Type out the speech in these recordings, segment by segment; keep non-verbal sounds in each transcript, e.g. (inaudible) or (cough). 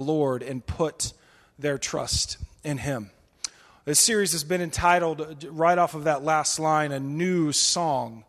Lord and put their trust in Him. This series has been entitled, right off of that last line, A New Song.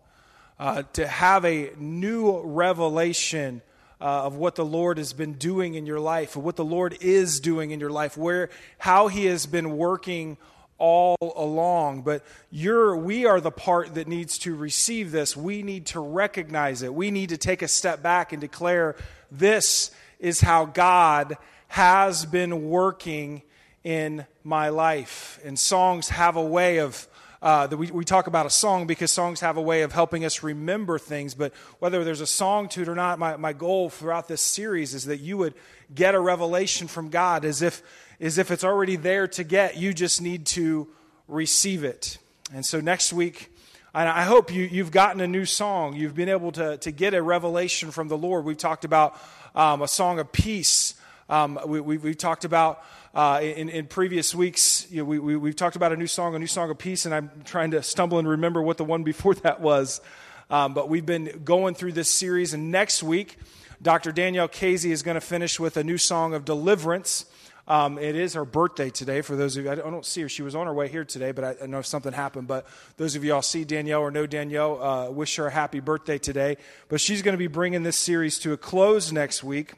Uh, to have a new revelation uh, of what the Lord has been doing in your life, what the Lord is doing in your life, where how He has been working all along. But you're, we are the part that needs to receive this. We need to recognize it. We need to take a step back and declare this is how God has been working in my life. And songs have a way of, uh, that we, we talk about a song because songs have a way of helping us remember things. But whether there's a song to it or not, my, my goal throughout this series is that you would get a revelation from God as if, as if it's already there to get. You just need to receive it. And so next week, I hope you, you've gotten a new song. You've been able to, to get a revelation from the Lord. We've talked about um, a song of peace. Um, we, we, we talked about uh, in, in previous weeks, you know, we, we, we've talked about a new song, a new song of peace, and I'm trying to stumble and remember what the one (laughs) before that was. Um, but we've been going through this series, and next week, Dr. Danielle Casey is going to finish with a new song of deliverance. Um, it is her birthday today. For those of you, I don't see her. She was on her way here today, but I, I know something happened. But those of you all see Danielle or know Danielle, uh, wish her a happy birthday today. But she's going to be bringing this series to a close next week.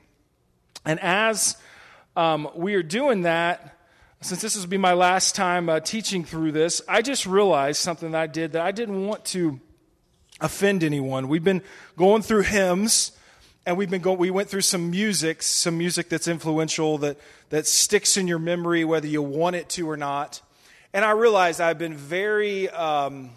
And as um, we are doing that, since this will be my last time uh, teaching through this, I just realized something that I did that I didn't want to offend anyone. We've been going through hymns and we've been going, we went through some music, some music that's influential, that, that sticks in your memory, whether you want it to or not. And I realized I've been very um,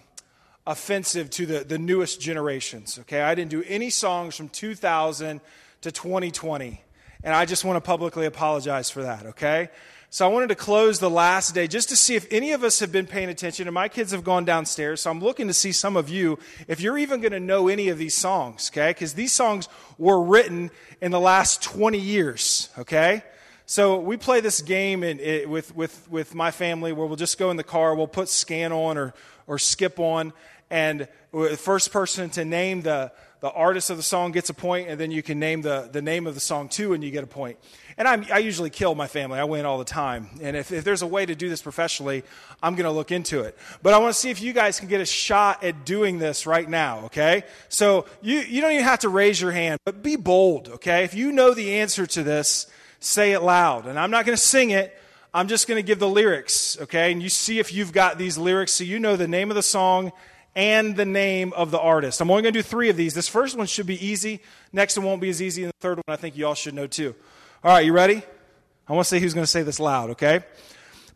offensive to the, the newest generations. Okay, I didn't do any songs from 2000 to 2020. And I just want to publicly apologize for that, okay? So I wanted to close the last day just to see if any of us have been paying attention. And my kids have gone downstairs, so I'm looking to see some of you if you're even going to know any of these songs, okay? Because these songs were written in the last 20 years, okay? So we play this game in, in, with, with, with my family where we'll just go in the car, we'll put scan on or, or skip on, and the first person to name the, the artist of the song gets a point, and then you can name the, the name of the song too, and you get a point. And I'm, i usually kill my family. I win all the time. And if, if there's a way to do this professionally, I'm going to look into it. But I want to see if you guys can get a shot at doing this right now, okay? So you, you don't even have to raise your hand, but be bold, okay? If you know the answer to this, say it loud. And I'm not going to sing it. I'm just going to give the lyrics, okay? And you see if you've got these lyrics so you know the name of the song and the name of the artist. I'm only going to do three of these. This first one should be easy. Next one won't be as easy. And the third one I think you all should know too. All right, you ready? I want to say who's going to say this loud, okay?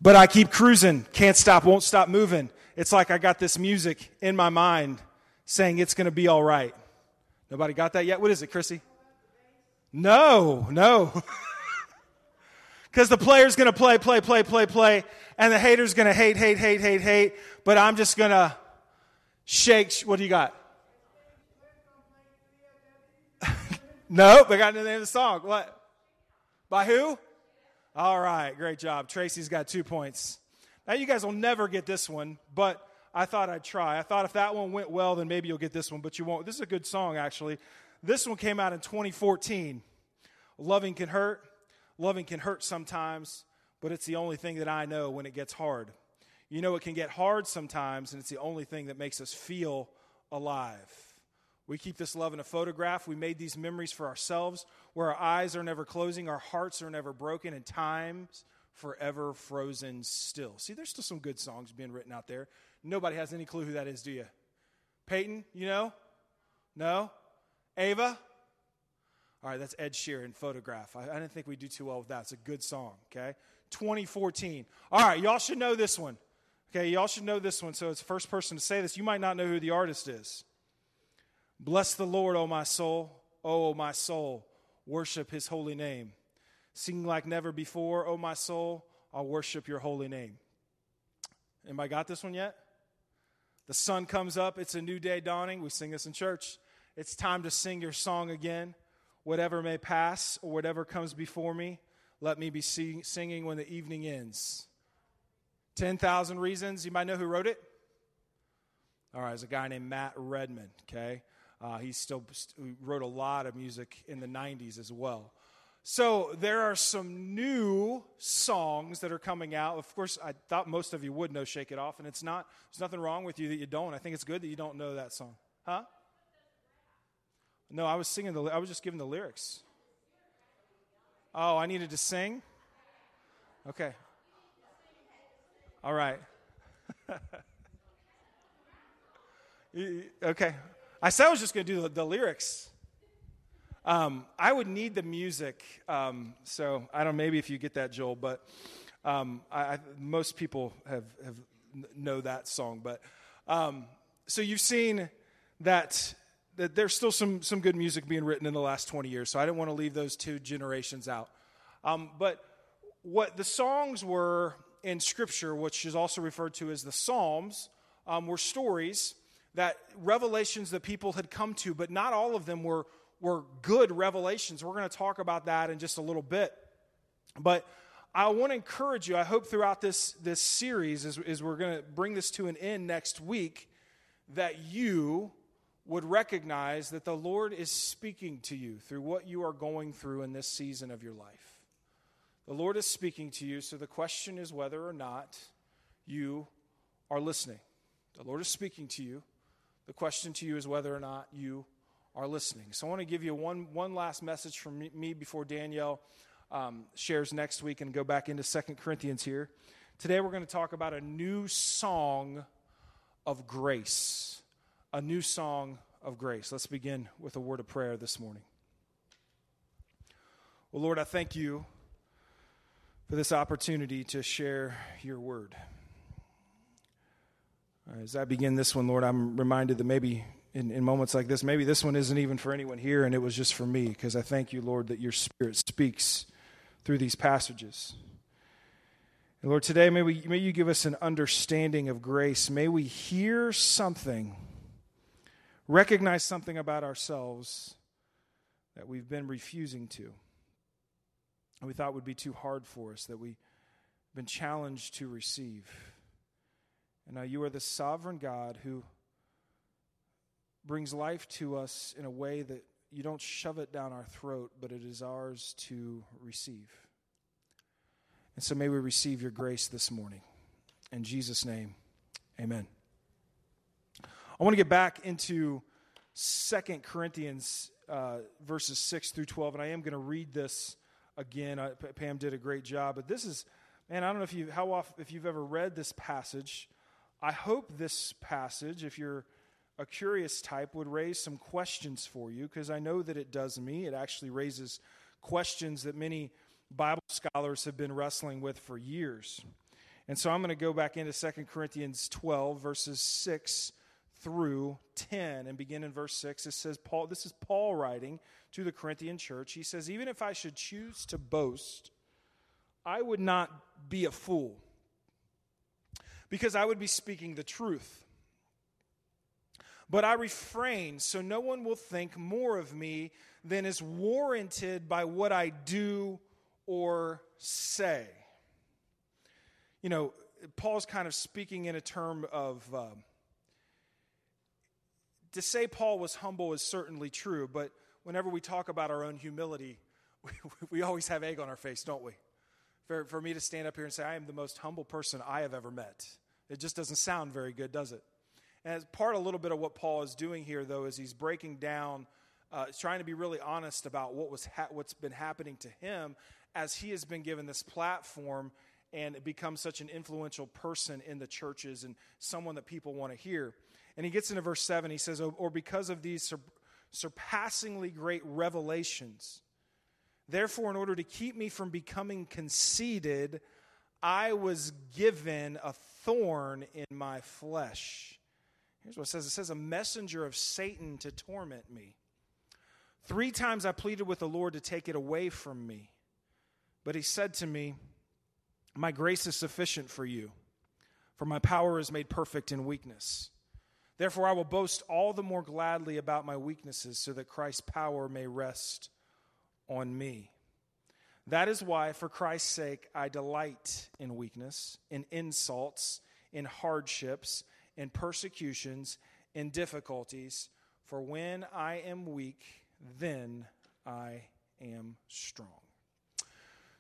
But I keep cruising, can't stop, won't stop moving. It's like I got this music in my mind saying it's going to be all right. Nobody got that yet? What is it, Chrissy? No, no. (laughs) Because the player's going to play, play, play, play, play, and the hater's going to hate, hate, hate, hate, hate, but I'm just going to shake. What do you got? (laughs) nope, I got the name of the song. What? By who? All right, great job. Tracy's got two points. Now, you guys will never get this one, but I thought I'd try. I thought if that one went well, then maybe you'll get this one, but you won't. This is a good song, actually. This one came out in 2014. Loving can hurt. Loving can hurt sometimes, but it's the only thing that I know when it gets hard. You know, it can get hard sometimes, and it's the only thing that makes us feel alive. We keep this love in a photograph. We made these memories for ourselves where our eyes are never closing, our hearts are never broken, and time's forever frozen still. See, there's still some good songs being written out there. Nobody has any clue who that is, do you? Peyton, you know? No? Ava? All right, that's Ed Sheeran, Photograph. I, I didn't think we'd do too well with that. It's a good song, okay? 2014. All right, y'all should know this one. Okay, y'all should know this one. So it's the first person to say this. You might not know who the artist is. Bless the Lord, O my soul. O my soul, worship his holy name. Sing like never before, O my soul, I'll worship your holy name. Anybody got this one yet? The sun comes up, it's a new day dawning. We sing this in church. It's time to sing your song again. Whatever may pass or whatever comes before me, let me be sing- singing when the evening ends. 10,000 Reasons. You might know who wrote it? All right, there's a guy named Matt Redman, okay? Uh, he still he wrote a lot of music in the 90s as well. So there are some new songs that are coming out. Of course, I thought most of you would know "Shake It Off," and it's not. There's nothing wrong with you that you don't. I think it's good that you don't know that song, huh? No, I was singing the. I was just giving the lyrics. Oh, I needed to sing. Okay. All right. (laughs) okay. I said I was just going to do the, the lyrics. Um, I would need the music. Um, so I don't. Maybe if you get that, Joel. But um, I, I, most people have, have know that song. But um, so you've seen that that there's still some some good music being written in the last 20 years. So I didn't want to leave those two generations out. Um, but what the songs were in Scripture, which is also referred to as the Psalms, um, were stories that revelations that people had come to, but not all of them were were good revelations. We're going to talk about that in just a little bit. But I want to encourage you, I hope throughout this, this series, as, as we're going to bring this to an end next week, that you would recognize that the Lord is speaking to you through what you are going through in this season of your life. The Lord is speaking to you, so the question is whether or not you are listening. The Lord is speaking to you. The question to you is whether or not you are listening. So I want to give you one, one last message from me before Danielle um, shares next week and go back into Second Corinthians here. Today we're going to talk about a new song of grace. A new song of grace. Let's begin with a word of prayer this morning. Well, Lord, I thank you for this opportunity to share your word. Uh, as I begin this one, Lord, I'm reminded that maybe in, in moments like this. Maybe this one isn't even for anyone here, and it was just for me, because I thank you, Lord, that your Spirit speaks through these passages. And Lord, today may, we, may you give us an understanding of grace. May we hear something, recognize something about ourselves that we've been refusing to, we thought would be too hard for us, that we've been challenged to receive. And now you are the sovereign God who brings life to us in a way that you don't shove it down our throat, but it is ours to receive. And so may we receive your grace this morning. In Jesus' name, amen. I want to get back into Second Corinthians uh, verses 6 through 12, and I am going to read this again. Pam did a great job, but this is, man, I don't know if you, how often, if you've ever read this passage. I hope this passage, if you're a curious type would raise some questions for you because I know that it does me. It actually raises questions that many Bible scholars have been wrestling with for years. And so I'm going to go back into 2 Corinthians 12, verses 6 through 10, and begin in verse 6. It says, Paul, this is Paul writing to the Corinthian church. He says, Even if I should choose to boast, I would not be a fool, because I would be speaking the truth. But I refrain so no one will think more of me than is warranted by what I do or say. You know, Paul's kind of speaking in a term of. Um, to say Paul was humble is certainly true, but whenever we talk about our own humility, (laughs) we, we always have egg on our face, don't we? For, for me to stand up here and say, I am the most humble person I have ever met, it just doesn't sound very good, does it? And as part a little bit of what Paul is doing here, though, is he's breaking down, uh, trying to be really honest about what was ha- what's been happening to him as he has been given this platform and becomes such an influential person in the churches and someone that people want to hear. And he gets into verse 7, he says, oh, Or because of these sur- surpassingly great revelations, therefore, in order to keep me from becoming conceited, I was given a thorn in my flesh Here's what it says it says, A messenger of Satan to torment me. Three times I pleaded with the Lord to take it away from me. But he said to me, My grace is sufficient for you, for my power is made perfect in weakness. Therefore, I will boast all the more gladly about my weaknesses, so that Christ's power may rest on me. That is why, for Christ's sake, I delight in weakness, in insults, in hardships in persecutions, in difficulties. For when I am weak, then I am strong.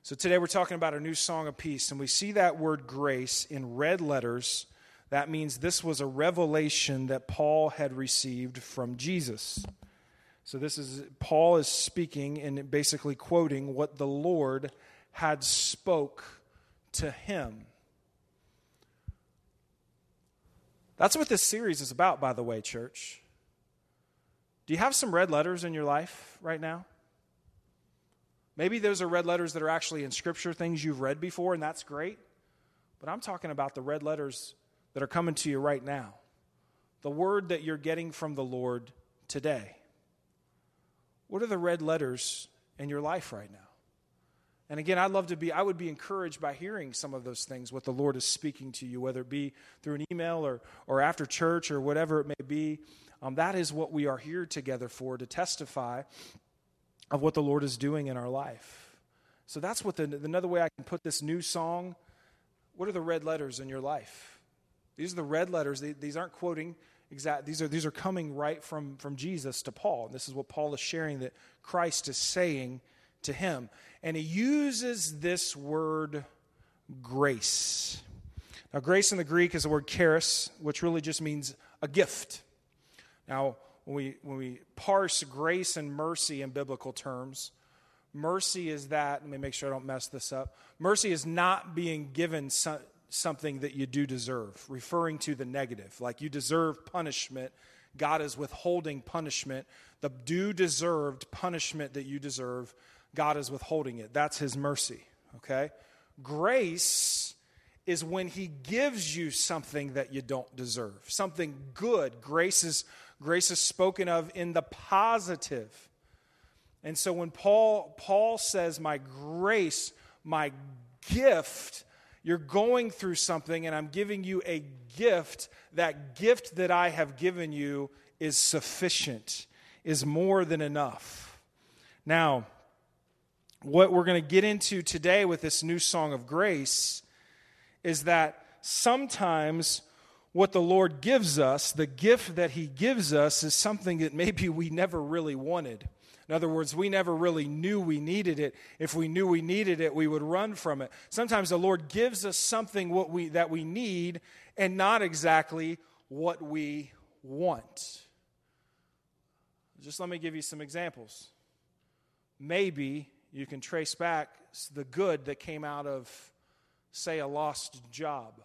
So today we're talking about a new song of peace, and we see that word grace in red letters. That means this was a revelation that Paul had received from Jesus. So this is Paul is speaking and basically quoting what the Lord had spoke to him. That's what this series is about, by the way, church. Do you have some red letters in your life right now? Maybe those are red letters that are actually in Scripture, things you've read before, and that's great. But I'm talking about the red letters that are coming to you right now. The word that you're getting from the Lord today. What are the red letters in your life right now? And again, I'd love to be, I would be encouraged by hearing some of those things, what the Lord is speaking to you, whether it be through an email or, or after church or whatever it may be. Um, that is what we are here together for, to testify of what the Lord is doing in our life. So that's what the, another way I can put this new song. What are the red letters in your life? These are the red letters. These aren't quoting exact. These are these are coming right from from Jesus to Paul. And this is what Paul is sharing that Christ is saying to him, and he uses this word grace. Now, grace in the Greek is the word charis, which really just means a gift. Now, when we, when we parse grace and mercy in biblical terms, mercy is that, let me make sure I don't mess this up. Mercy is not being given so, something that you do deserve, referring to the negative. Like you deserve punishment, God is withholding punishment. The due deserved punishment that you deserve, God is withholding it. That's His mercy, okay? Grace is when He gives you something that you don't deserve, something good. Grace is Grace is spoken of in the positive. And so when Paul, Paul says, My grace, my gift, you're going through something and I'm giving you a gift, that gift that I have given you is sufficient, is more than enough. Now, what we're going to get into today with this new song of grace is that sometimes what the Lord gives us, the gift that He gives us, is something that maybe we never really wanted. In other words, we never really knew we needed it. If we knew we needed it, we would run from it. Sometimes the Lord gives us something what we, that we need and not exactly what we want. Just let me give you some examples. Maybe you can trace back the good that came out of, say, a lost job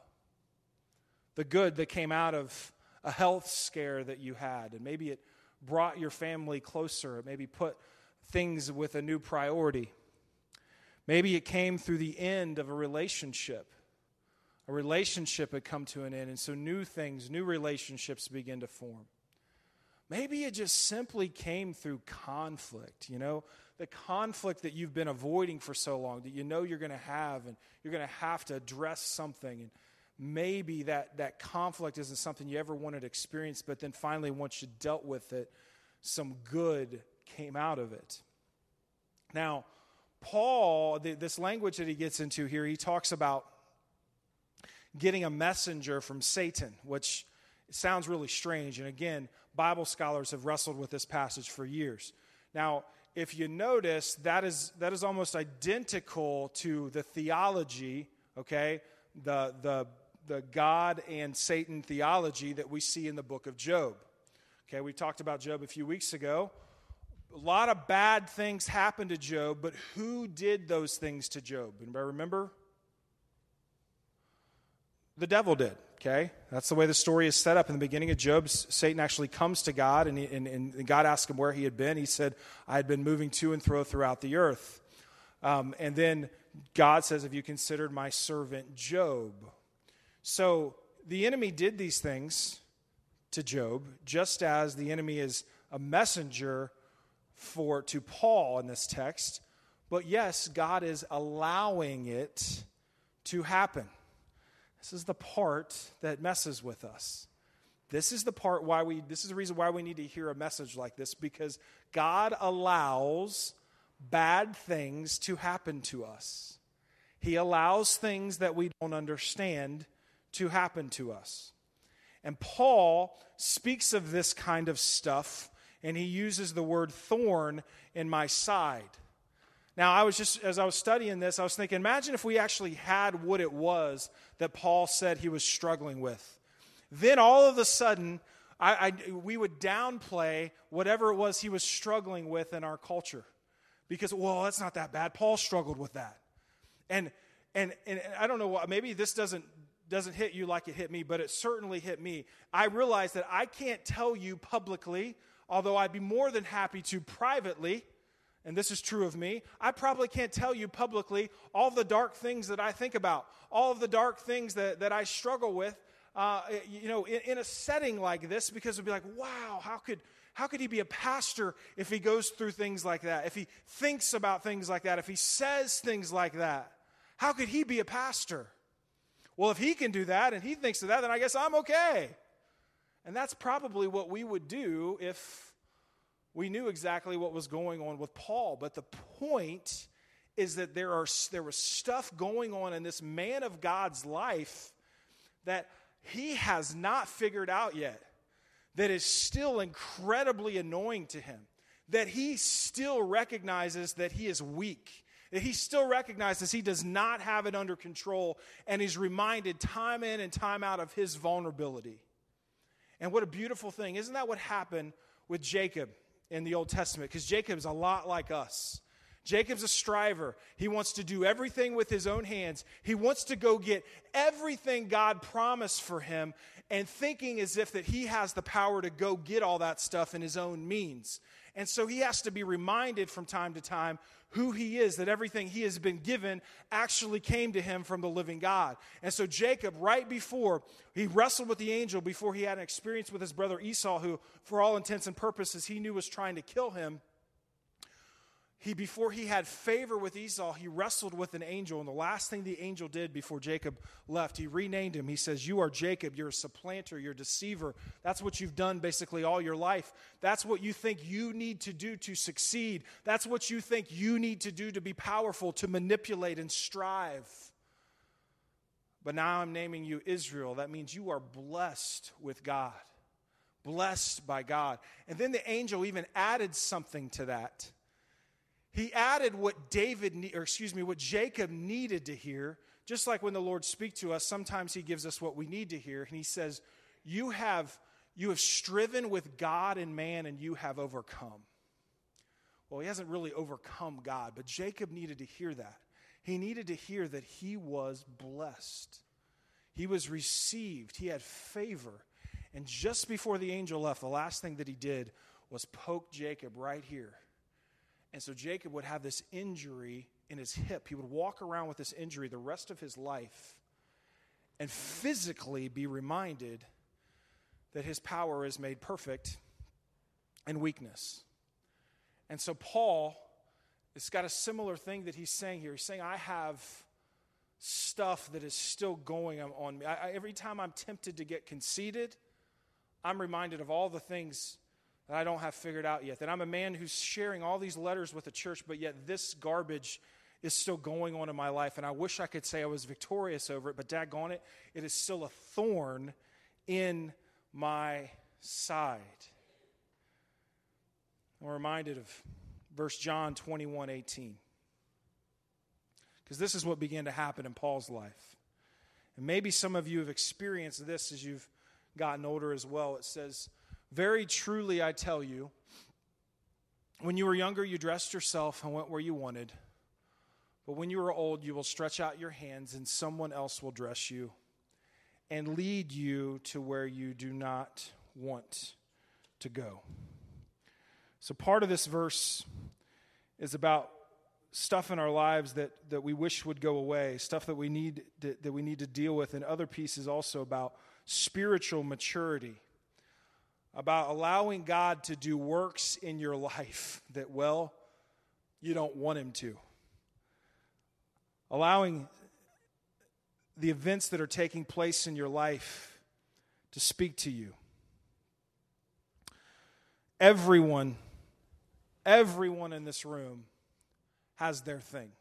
the good that came out of a health scare that you had, and maybe it brought your family closer, it maybe put things with a new priority. Maybe it came through the end of a relationship. A relationship had come to an end, and so new things, new relationships begin to form. Maybe it just simply came through conflict, you know, the conflict that you've been avoiding for so long that you know you're going to have, and you're going to have to address something. And maybe that, that conflict isn't something you ever wanted to experience, but then finally, once you dealt with it, some good came out of it. Now, Paul, the, this language that he gets into here, he talks about getting a messenger from Satan, which sounds really strange. And again, Bible scholars have wrestled with this passage for years. Now, if you notice, that is, that is almost identical to the theology, okay, the, the the God and Satan theology that we see in the book of Job. Okay, we talked about Job a few weeks ago. A lot of bad things happened to Job, but who did those things to Job? Anybody remember? The devil did. Okay, that's the way the story is set up. In the beginning of Job, Satan actually comes to God, and, he, and, and God asked him where he had been. He said, I had been moving to and fro throughout the earth. Um, and then God says, Have you considered my servant Job? So the enemy did these things to Job, just as the enemy is a messenger for to Paul in this text. But yes, God is allowing it to happen. This is the part that messes with us. This is the part why we this is the reason why we need to hear a message like this because God allows bad things to happen to us. He allows things that we don't understand to happen to us. And Paul speaks of this kind of stuff, and he uses the word thorn in my side. Now, I was just, as I was studying this, I was thinking, imagine if we actually had what it was that Paul said he was struggling with. Then all of a sudden, I, I, we would downplay whatever it was he was struggling with in our culture. Because, well, that's not that bad. Paul struggled with that. And, and, and I don't know maybe this doesn't, doesn't hit you like it hit me, but it certainly hit me. I realized that I can't tell you publicly, although I'd be more than happy to privately and this is true of me, I probably can't tell you publicly all the dark things that I think about, all of the dark things that, that I struggle with, uh, you know, in, in, a setting like this, because it'd be like, wow, how could, how could he be a pastor if he goes through things like that, if he thinks about things like that, if he says things like that? How could he be a pastor? Well, if he can do that and he thinks of that, then I guess I'm okay. And that's probably what we would do if we knew exactly what was going on with Paul. But the point is that there, are, there was stuff going on in this man of God's life that he has not figured out yet, that is still incredibly annoying to him, that he still recognizes that he is weak. That he still recognizes he does not have it under control, and he's reminded time in and time out of his vulnerability. And what a beautiful thing. Isn't that what happened with Jacob? in the Old Testament because Jacob's a lot like us. Jacob's a striver. He wants to do everything with his own hands. He wants to go get everything God promised for him and thinking as if that he has the power to go get all that stuff in his own means. And so he has to be reminded from time to time who he is, that everything he has been given actually came to him from the living God. And so Jacob, right before he wrestled with the angel, before he had an experience with his brother Esau, who, for all intents and purposes, he knew was trying to kill him he before he had favor with Esau, he wrestled with an angel, and the last thing the angel did before Jacob left, he renamed him. He says, "You are Jacob. You're a supplanter. You're a deceiver. That's what you've done basically all your life. That's what you think you need to do to succeed. That's what you think you need to do to be powerful, to manipulate and strive." But now I'm naming you Israel. That means you are blessed with God, blessed by God. And then the angel even added something to that. He added what David, or excuse me, what Jacob needed to hear. Just like when the Lord speaks to us, sometimes He gives us what we need to hear. And He says, You have, you have striven with God and man, and you have overcome. Well, he hasn't really overcome God, but Jacob needed to hear that. He needed to hear that he was blessed, he was received, he had favor. And just before the angel left, the last thing that he did was poke Jacob right here and so Jacob would have this injury in his hip. He would walk around with this injury the rest of his life and physically be reminded that his power is made perfect in weakness. And so Paul, it's got a similar thing that he's saying here. He's saying, I have stuff that is still going on me. I, every time I'm tempted to get conceited, I'm reminded of all the things that I don't have figured out yet. That I'm a man who's sharing all these letters with the church, but yet this garbage is still going on in my life. And I wish I could say I was victorious over it, but daggone it, it is still a thorn in my side. I'm reminded of verse John 21 18. Because this is what began to happen in Paul's life. And maybe some of you have experienced this as you've gotten older as well. It says, very truly, I tell you, when you were younger, you dressed yourself and went where you wanted. But when you are old, you will stretch out your hands, and someone else will dress you and lead you to where you do not want to go. So, part of this verse is about stuff in our lives that, that we wish would go away, stuff that we, need to, that we need to deal with, and other pieces also about spiritual maturity about allowing God to do works in your life that, well, you don't want Him to. Allowing the events that are taking place in your life to speak to you. Everyone, everyone in this room has their thing.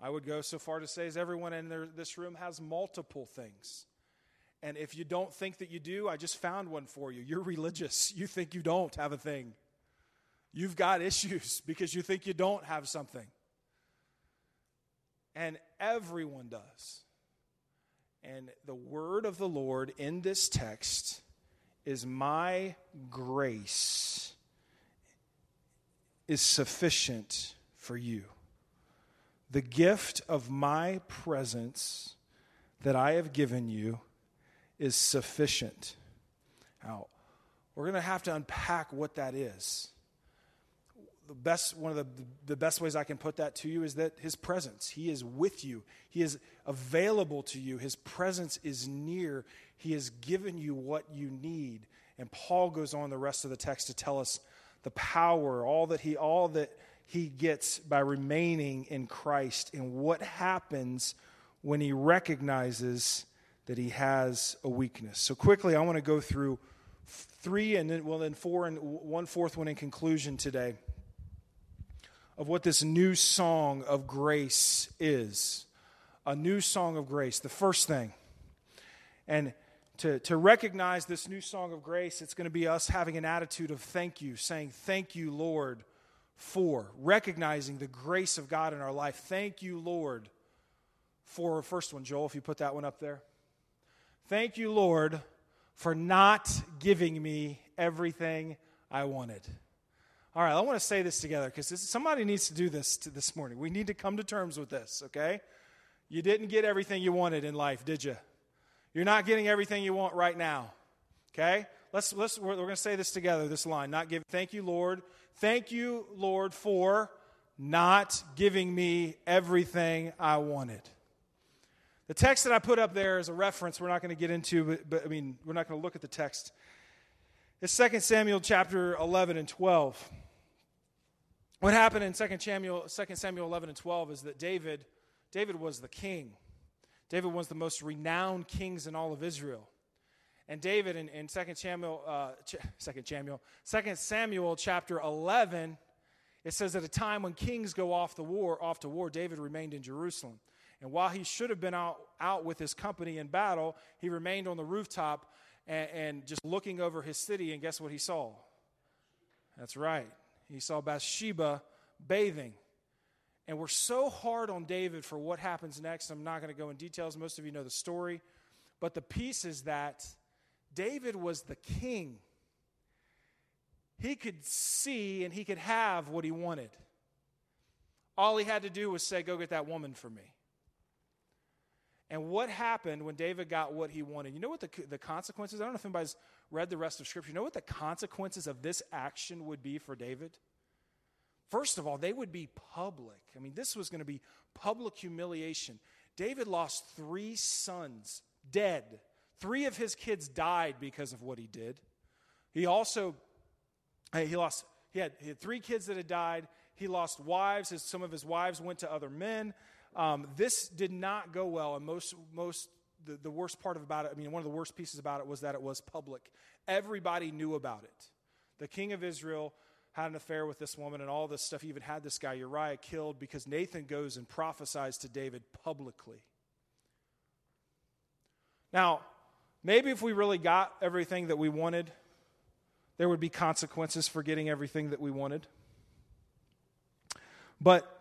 I would go so far to say as everyone in their, this room has multiple things. And if you don't think that you do, I just found one for you. You're religious. You think you don't have a thing. You've got issues (laughs) because you think you don't have something. And everyone does. And the word of the Lord in this text is my grace is sufficient for you. The gift of my presence that I have given you is sufficient. Now, we're going to have to unpack what that is. The best, one of the, the best ways I can put that to you is that His presence. He is with you, He is available to you, His presence is near. He has given you what you need. And Paul goes on the rest of the text to tell us the power, all that he, all that he gets by remaining in Christ, and what happens when he recognizes that he has a weakness. So quickly, I want to go through three and then well then four and one fourth one in conclusion today of what this new song of grace is. A new song of grace. The first thing, and to, to recognize this new song of grace, it's going to be us having an attitude of thank you, saying, Thank you, Lord, for recognizing the grace of God in our life. Thank you, Lord, for first one, Joel, if you put that one up there. Thank you, Lord, for not giving me everything I wanted. All right, I want to say this together because somebody needs to do this to this morning. We need to come to terms with this, okay? You didn't get everything you wanted in life, did you? You're not getting everything you want right now. Okay? Let's, let's, we're, we're going to say this together, this line. Not give, thank you, Lord. Thank you, Lord, for not giving me everything I wanted. The text that I put up there is a reference we're not going to get into, but, but I mean, we're not going to look at the text. It's 2 Samuel chapter 11 and 12. What happened in 2 Samuel, 2 Samuel 11 and 12 is that David, David was the king. David was the most renowned kings in all of Israel. And David in, in 2 Samuel, uh, 2 Samuel, 2 Samuel chapter 11, it says at a time when kings go off the war, off to war, David remained in Jerusalem. And while he should have been out, out with his company in battle, he remained on the rooftop and, and just looking over his city. And guess what he saw? That's right. He saw Bathsheba bathing. And we're so hard on David for what happens next. I'm not going to go in details. Most of you know the story. But the piece is that David was the king. He could see and he could have what he wanted. All he had to do was say, Go get that woman for me. And what happened when David got what he wanted? You know what the, the consequences? I don't know if anybody's read the rest of Scripture. You know what the consequences of this action would be for David? First of all, they would be public. I mean, this was going to be public humiliation. David lost three sons, dead. Three of his kids died because of what he did. He also he lost he had, he had three kids that had died. He lost wives. His, some of his wives went to other men. Um, this did not go well, and most most the, the worst part of about it, I mean, one of the worst pieces about it was that it was public. Everybody knew about it. The king of Israel had an affair with this woman and all this stuff. He even had this guy, Uriah, killed because Nathan goes and prophesies to David publicly. Now, maybe if we really got everything that we wanted, there would be consequences for getting everything that we wanted. But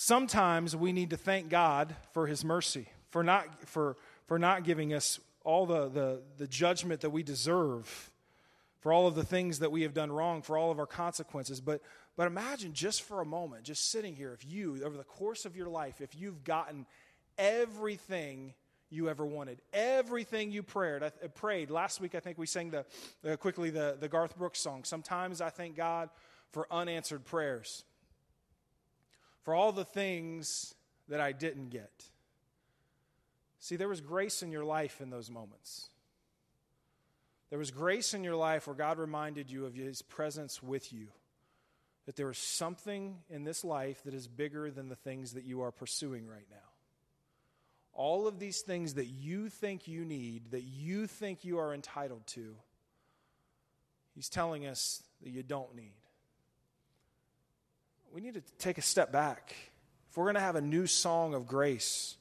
sometimes we need to thank God for his mercy, for not, for, for not giving us all the, the, the judgment that we deserve for all of the things that we have done wrong, for all of our consequences. But, but imagine just for a moment, just sitting here, if you, over the course of your life, if you've gotten everything you ever wanted, everything you prayed. I, prayed last week. I think we sang the quickly the, the Garth Brooks song. Sometimes I thank God for unanswered prayers, for all the things that I didn't get. See, there was grace in your life in those moments. There was grace in your life where God reminded you of his presence with you. That there is something in this life that is bigger than the things that you are pursuing right now. All of these things that you think you need, that you think you are entitled to, he's telling us that you don't need. We need to take a step back. If we're going to have a new song of grace,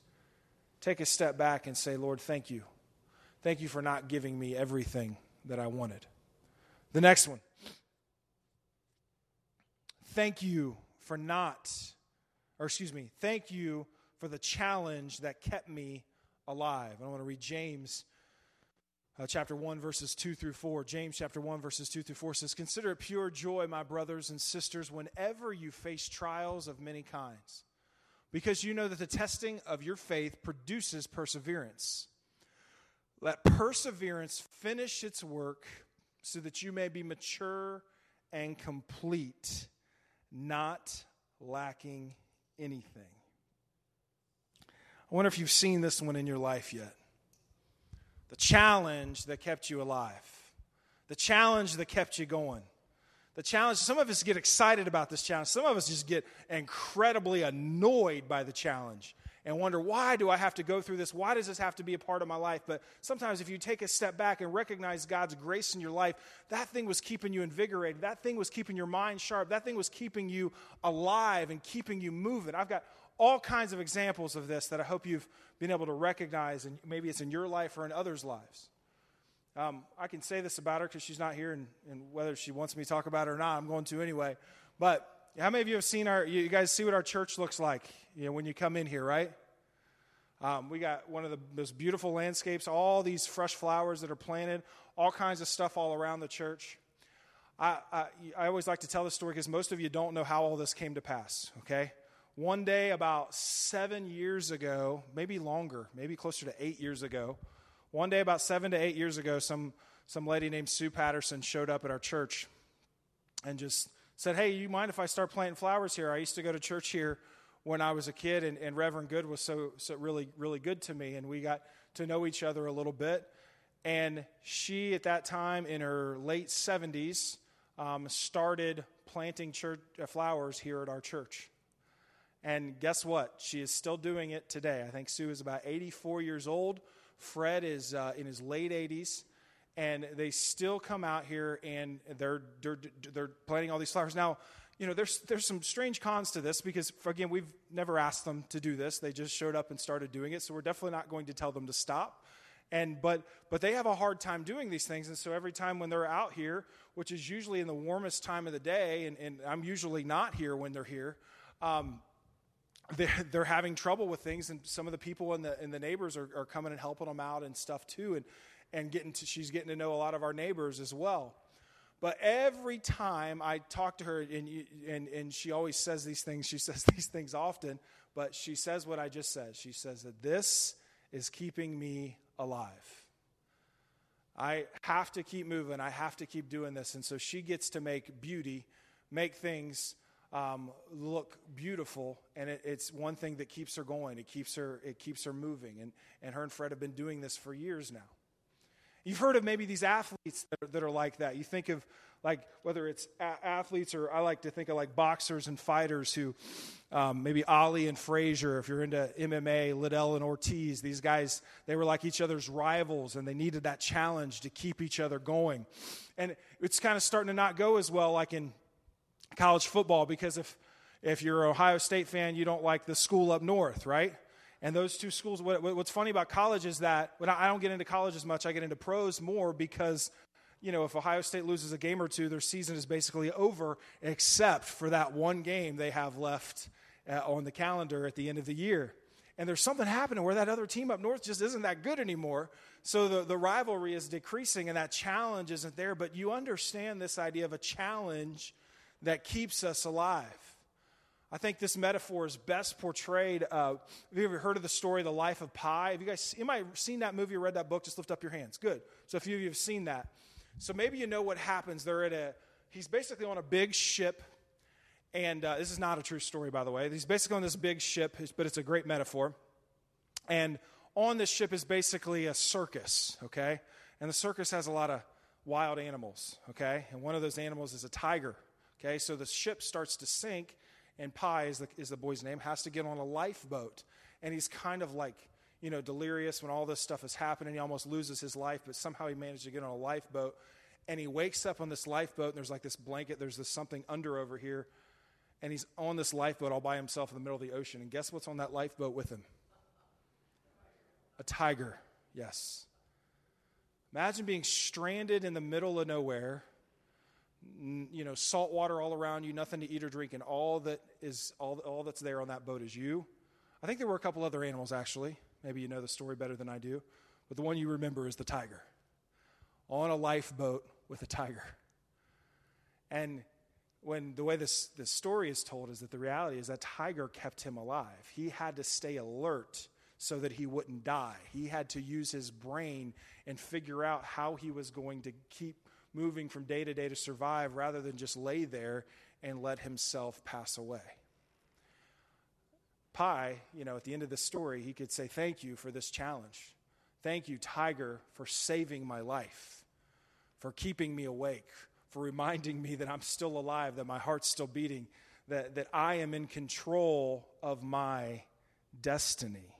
take a step back and say, Lord, thank you. Thank you for not giving me everything that I wanted. The next one. thank you for not, or excuse me, thank you for the challenge that kept me alive. I want to read James uh, chapter 1, verses 2 through 4. James chapter 1, verses 2 through 4 says, Consider it pure joy, my brothers and sisters, whenever you face trials of many kinds, because you know that the testing of your faith produces perseverance. Let perseverance finish its work so that you may be mature and complete, not lacking anything. I wonder if you've seen this one in your life yet the challenge that kept you alive, the challenge that kept you going. The challenge, some of us get excited about this challenge. Some of us just get incredibly annoyed by the challenge and wonder, why do I have to go through this? Why does this have to be a part of my life? But sometimes, if you take a step back and recognize God's grace in your life, that thing was keeping you invigorated. That thing was keeping your mind sharp. That thing was keeping you alive and keeping you moving. I've got all kinds of examples of this that I hope you've been able to recognize, and maybe it's in your life or in others' lives. Um, I can say this about her because she's not here, and, and, whether she wants me to talk about it or not, I'm going to anyway. But how many of you have seen our, you guys see what our church looks like you know, when you come in here, right? Um, we got one of the most beautiful landscapes, all these fresh flowers that are planted, all kinds of stuff all around the church. I, I, I always like to tell this story because most of you don't know how all this came to pass, okay? One day, about seven years ago, maybe longer, maybe closer to eight years ago, one day, about seven to eight years ago, some, some lady named Sue Patterson showed up at our church and just said, Hey, you mind if I start planting flowers here? I used to go to church here when I was a kid, and, and Reverend Good was so, so really, really good to me, and we got to know each other a little bit. And she, at that time, in her late 70s, um, started planting church, uh, flowers here at our church. And guess what? She is still doing it today. I think Sue is about 84 years old. Fred is uh, in his late 80s. And they still come out here and they're, they're, they're planting all these flowers. Now, you know, there's, there's some strange cons to this because, again, we've never asked them to do this. They just showed up and started doing it. So we're definitely not going to tell them to stop. And, but, but they have a hard time doing these things. And so every time when they're out here, which is usually in the warmest time of the day, and, and I'm usually not here when they're here, um, they're, they're having trouble with things, and some of the people in the, in the neighbors are, are coming and helping them out and stuff too. And, and getting to, she's getting to know a lot of our neighbors as well. But every time I talk to her, and, and, and she always says these things, she (laughs) says these things often, but she says what I just said. She says that this is keeping me alive. I have to keep moving. I have to keep doing this. And so she gets to make beauty, make things um, look beautiful, and it, it's one thing that keeps her going. It keeps her, it keeps her moving. And, and her and Fred have been doing this for years now. You've heard of maybe these athletes that are, that are like that. You think of like whether it's a- athletes or I like to think of like boxers and fighters who um, maybe Ali and Frazier, if you're into MMA, Liddell and Ortiz, these guys, they were like each other's rivals and they needed that challenge to keep each other going. And it's kind of starting to not go as well like in college football because if, if you're an Ohio State fan, you don't like the school up north, right? And those two schools, what, what's funny about college is that when I don't get into college as much, I get into pros more because, you know, if Ohio State loses a game or two, their season is basically over, except for that one game they have left uh, on the calendar at the end of the year. And there's something happening where that other team up north just isn't that good anymore. So the, the rivalry is decreasing and that challenge isn't there. But you understand this idea of a challenge that keeps us alive. I think this metaphor is best portrayed. Uh, have you ever heard of the story, The Life of Pi? Have you guys might seen that movie or read that book? Just lift up your hands. Good. So a few of you have seen that. So maybe you know what happens. They're at a, he's basically on a big ship. And uh, this is not a true story, by the way. He's basically on this big ship, but it's a great metaphor. And on this ship is basically a circus, okay? And the circus has a lot of wild animals, okay? And one of those animals is a tiger. Okay, so the ship starts to sink, and Pi is the, is the boy's name, has to get on a lifeboat. And he's kind of like, you know, delirious when all this stuff is happening. He almost loses his life, but somehow he managed to get on a lifeboat. And he wakes up on this lifeboat, and there's like this blanket, there's this something under over here. And he's on this lifeboat all by himself in the middle of the ocean. And guess what's on that lifeboat with him? A tiger, yes. Imagine being stranded in the middle of nowhere you know, salt water all around you, nothing to eat or drink, and all that is all, all that's there on that boat is you. I think there were a couple other animals actually. Maybe you know the story better than I do, but the one you remember is the tiger on a lifeboat with a tiger. And when the way this, this story is told is that the reality is that tiger kept him alive. He had to stay alert so that he wouldn't die. He had to use his brain and figure out how he was going to keep moving from day to day to survive rather than just lay there and let himself pass away. Pi, you know, at the end of the story, he could say, Thank you for this challenge. Thank you, Tiger, for saving my life, for keeping me awake, for reminding me that I'm still alive, that my heart's still beating, that, that I am in control of my destiny.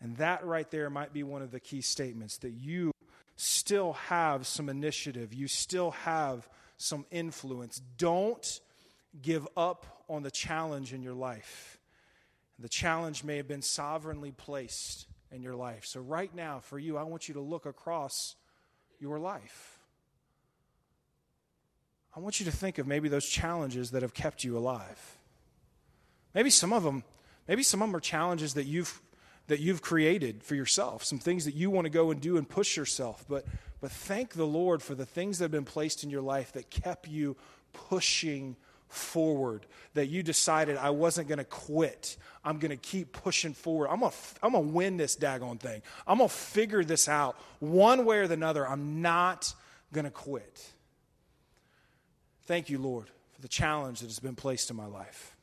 And that right there might be one of the key statements that you still have some initiative, you still have some influence. Don't give up on the challenge in your life. The challenge may have been sovereignly placed in your life. So, right now, for you, I want you to look across your life. I want you to think of maybe those challenges that have kept you alive. Maybe some of them, maybe some of them are challenges that you've that you've created for yourself, some things that you want to go and do and push yourself. But but thank the Lord for the things that have been placed in your life that kept you pushing forward, that you decided I wasn't going to quit. I'm going to keep pushing forward. I'm going to I'm to win this daggone thing. I'm going to figure this out one way or the other. I'm not going to quit. Thank you, Lord, for the challenge that has been placed in my life.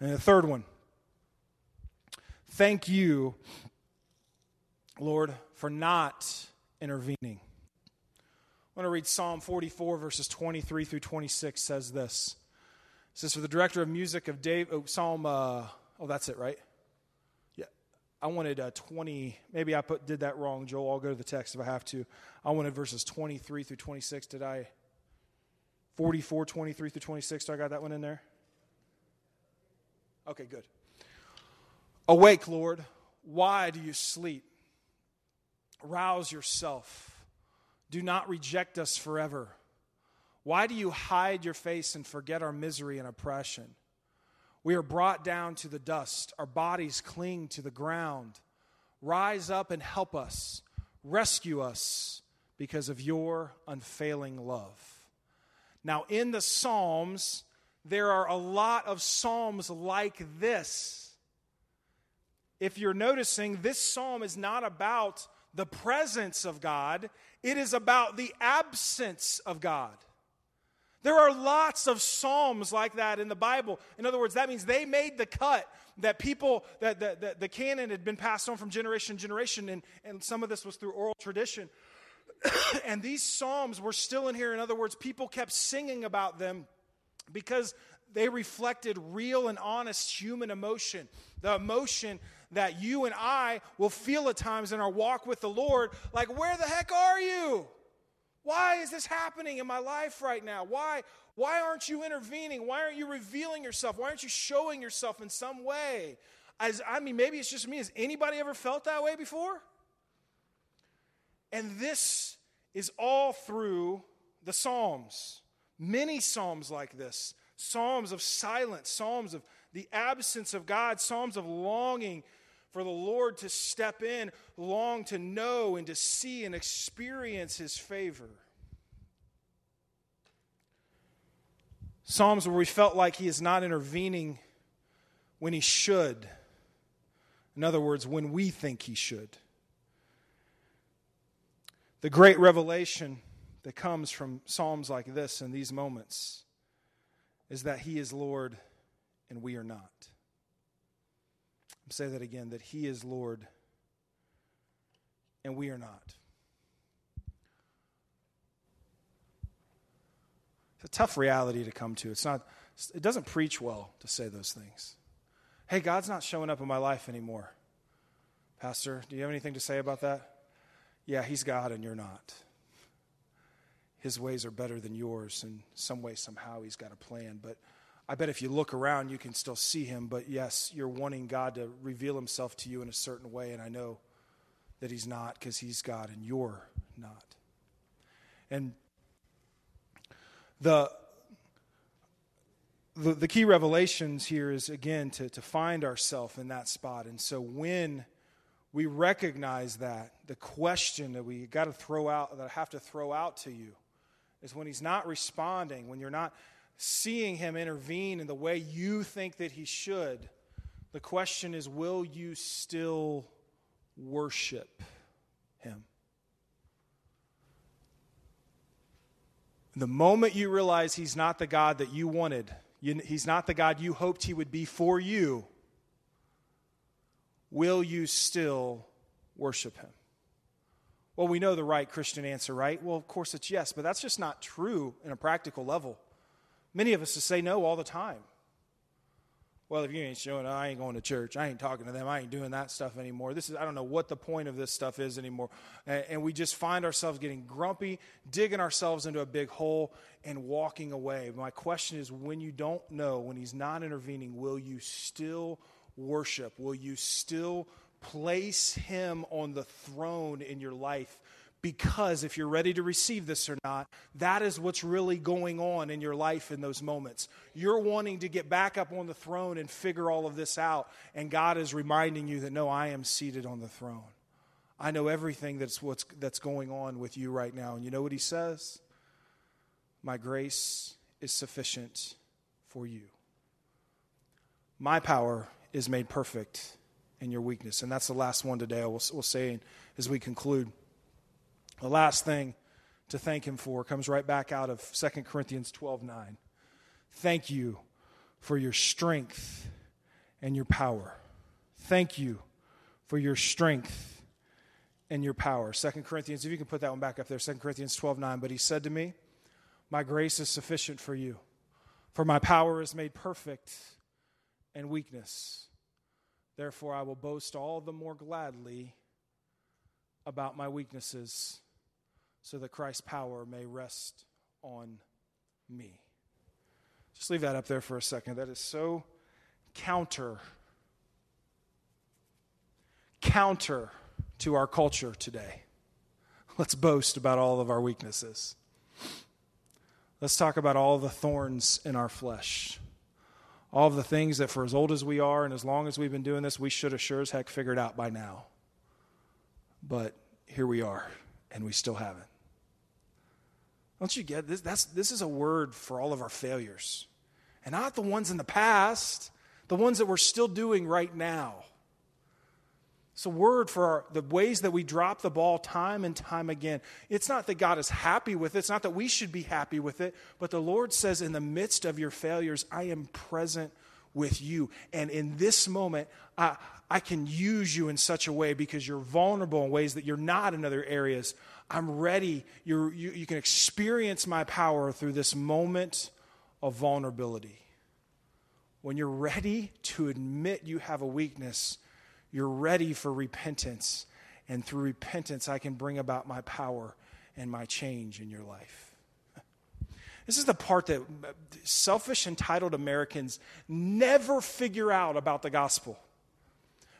And the third one. Thank you, Lord, for not intervening. I want to read Psalm 44, verses 23 through 26 says this. It says, For the director of music of Dave, oh, Psalm, uh, oh, that's it, right? Yeah. I wanted uh, 20, maybe I put, did that wrong, Joel. I'll go to the text if I have to. I wanted verses 23 through 26. Did I? 44, 23 through 26. Do I got that one in there? Okay, good. Awake, Lord. Why do you sleep? Rouse yourself. Do not reject us forever. Why do you hide your face and forget our misery and oppression? We are brought down to the dust, our bodies cling to the ground. Rise up and help us, rescue us because of your unfailing love. Now, in the Psalms, there are a lot of Psalms like this. If you're noticing, this psalm is not about the presence of God, it is about the absence of God. There are lots of psalms like that in the Bible. In other words, that means they made the cut that people, that, that, that the canon had been passed on from generation to generation, and, and some of this was through oral tradition. (coughs) and these psalms were still in here. In other words, people kept singing about them because they reflected real and honest human emotion. The emotion that you and I will feel at times in our walk with the Lord like, where the heck are you? Why is this happening in my life right now? Why, why aren't you intervening? Why aren't you revealing yourself? Why aren't you showing yourself in some way? As, I mean, maybe it's just me. Has anybody ever felt that way before? And this is all through the Psalms. Many Psalms like this Psalms of silence, Psalms of the absence of God, Psalms of longing for the Lord to step in, long to know and to see and experience His favor. Psalms where we felt like He is not intervening when He should. In other words, when we think He should. The great revelation that comes from Psalms like this in these moments is that He is Lord and we are not. Say that again that He is Lord and we are not. It's a tough reality to come to. It's not, it doesn't preach well to say those things. Hey, God's not showing up in my life anymore. Pastor, do you have anything to say about that? Yeah, He's God and you're not. His ways are better than yours. In some way, somehow, He's got a plan. But I bet if you look around, you can still see him, but yes, you're wanting God to reveal himself to you in a certain way, and I know that he's not because he's God and you're not. And The, the, the key revelations here is, again, to, to find ourselves in that spot. And so when we recognize that, the question that we got to throw out, that I have to throw out to you, is when he's not responding, when you're not seeing him intervene in the way you think that he should, the question is will you still worship him? The moment you realize he's not the God that you wanted, he's not the God you hoped he would be for you, will you still worship him? Well, we know the right Christian answer, right? Well, of course it's yes, but that's just not true in a practical level. Many of us say no all the time. Well, if you ain't showing, I ain't going to church. I ain't talking to them. I ain't doing that stuff anymore. This is I don't know what the point of this stuff is anymore. And, and we just find ourselves getting grumpy, digging ourselves into a big hole, and walking away. My question is, when you don't know, when He's not intervening, will you still worship? Will you still place Him on the throne in your life? Because if you're ready to receive this or not, that is what's really going on in your life in those moments. You're wanting to get back up on the throne and figure all of this out, and God is reminding you that no, I am seated on the throne. I know everything that's what's that's going on with you right now. And you know what he says? My grace is sufficient for you. My power is made perfect in your weakness. And that's the last one today. We'll, we'll say as we conclude. The last thing to thank him for comes right back out of 2 Corinthians 12 9. Thank you for your strength and your power. Thank you for your strength and your power. 2 Corinthians, if you can put that one back up there, 2 Corinthians 12 9. But he said to me, My grace is sufficient for you, for my power is made perfect in weakness. Therefore, I will boast all the more gladly about my weaknesses so that Christ's power may rest on me. Just leave that up there for a second. That is so counter counter to our culture today. Let's boast about all of our weaknesses. Let's talk about all the thorns in our flesh. All of the things that, for as old as we are and as long as we've been doing this, we should have sure as heck figured out by now. But here we are, and we still haven't. Don't you get this? That's, this is a word for all of our failures. And not the ones in the past, the ones that we're still doing right now. It's a word for our, the ways that we drop the ball time and time again. It's not that God is happy with it. It's not that we should be happy with it. But the Lord says, in the midst of your failures, I am present with you. And in this moment, I, I can use you in such a way because you're vulnerable in ways that you're not in other areas. I'm ready. You're, you, you can experience my power through this moment of vulnerability. When you're ready to admit you have a weakness, you're ready for repentance. And through repentance, I can bring about my power and my change in your life. This is the part that selfish, entitled Americans never figure out about the gospel.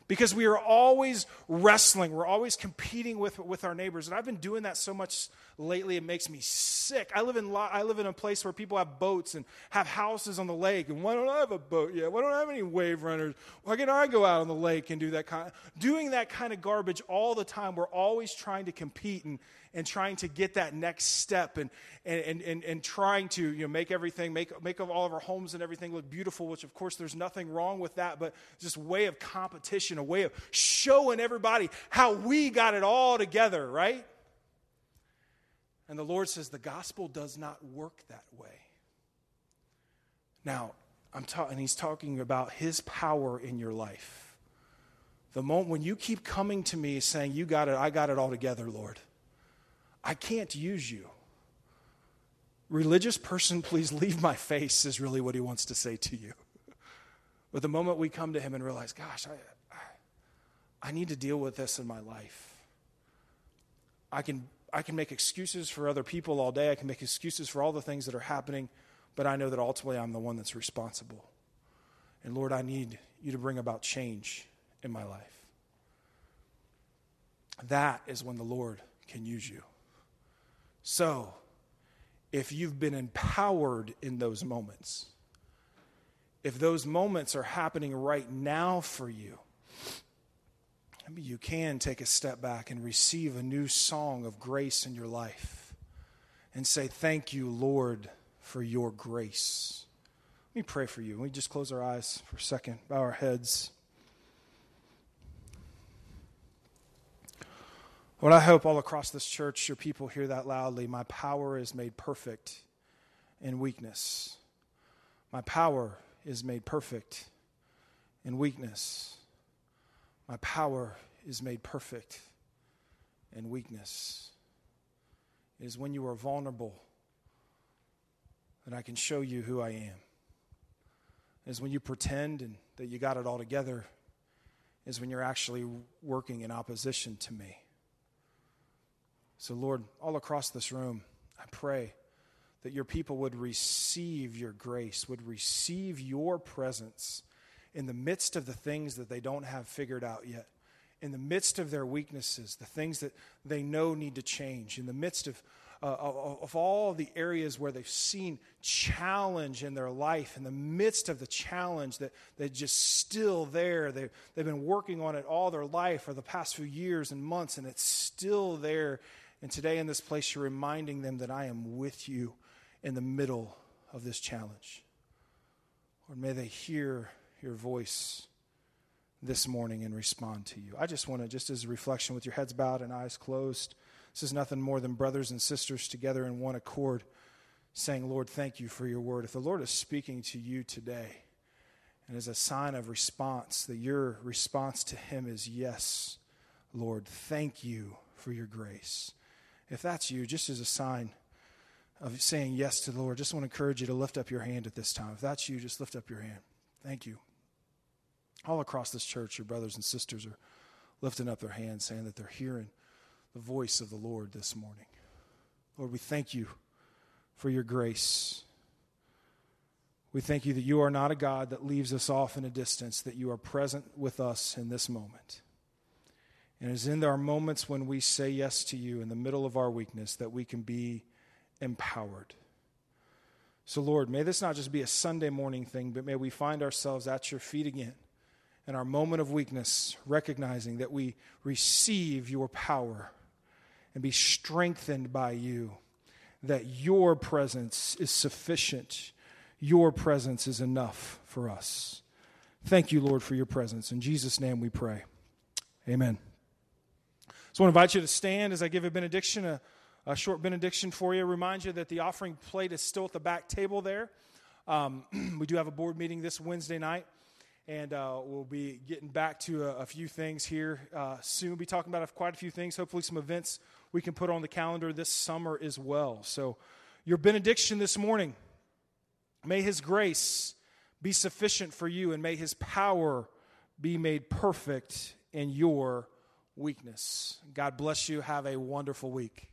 Because we are always wrestling we're always competing with, with our neighbors. And i've been doing that so much lately it makes me sick. I live in i live in a place where people have boats and have houses on the lake. And why don't i have a boat yet? Why don't i have any wave runners? Why can't i go out on the lake and do that kind of, doing that kind of garbage all the time? We're always trying to compete and and trying to get that next step and, and, and, and trying to you know, make everything, make, make all of our homes and everything look beautiful, which of course there's nothing wrong with that, but just way of competition, a way of showing everybody how we got it all together, right? And the Lord says the gospel does not work that way. Now, I'm talking, and he's talking about his power in your life. The moment when you keep coming to me saying, You got it, I got it all together, Lord. I can't use you. Religious person, please leave my face, is really what he wants to say to you. But the moment we come to him and realize, gosh, I, I, I need to deal with this in my life. I can, I can make excuses for other people all day. I can make excuses for all the things that are happening, but I know that ultimately I'm the one that's responsible. And Lord, I need you to bring about change in my life. That is when the Lord can use you. So, if you've been empowered in those moments. If those moments are happening right now for you, maybe you can take a step back and receive a new song of grace in your life and say, Thank you, Lord, for your grace. Let me pray for you. Let me just close our eyes for a second, bow our heads. Lord, I hope all across this church your people hear that loudly. My power is made perfect in weakness. My power is made perfect in weakness. My power is made perfect in weakness. It is when you are vulnerable that I can show you who I am. It is when you pretend and that you got it all together, is when you're actually working in opposition to me. So, Lord, all across this room, I pray that your people would receive your grace, would receive your presence in the midst of the things that they don't have figured out yet, in the midst of their weaknesses, the things that they know need to change, in the midst of, uh, of, of all the areas where they've seen challenge in their life, in the midst of the challenge that they're just still there. They, they've been working on it all their life or the past few years and months, and it's still there and today in this place, you're reminding them that I am with you in the middle of this challenge. Or may they hear your voice this morning and respond to you. I just want to, just as a reflection with your heads bowed and eyes closed, this is nothing more than brothers and sisters together in one accord saying, Lord, thank you for your word. If the Lord is speaking to you today, and as a sign of response, that your response to him is, Yes, Lord, thank you for your grace. If that's you, just as a sign of saying yes to the Lord, just want to encourage you to lift up your hand at this time. If that's you, just lift up your hand. Thank you. All across this church, your brothers and sisters are lifting up their hands, saying that they're hearing the voice of the Lord this morning. Lord, we thank you for your grace. We thank you that you are not a God that leaves us off in a distance, that you are present with us in this moment. And it's in our moments when we say yes to you in the middle of our weakness that we can be empowered. So, Lord, may this not just be a Sunday morning thing, but may we find ourselves at your feet again in our moment of weakness, recognizing that we receive your power and be strengthened by you, that your presence is sufficient, your presence is enough for us. Thank you, Lord, for your presence. In Jesus' name we pray. Amen. So I want to invite you to stand as I give a benediction, a, a short benediction for you. Remind you that the offering plate is still at the back table there. Um, (clears throat) we do have a board meeting this Wednesday night, and uh, we'll be getting back to a, a few things here uh, soon. We'll be talking about quite a few things, hopefully, some events we can put on the calendar this summer as well. So, your benediction this morning may His grace be sufficient for you, and may His power be made perfect in your weakness. God bless you. Have a wonderful week.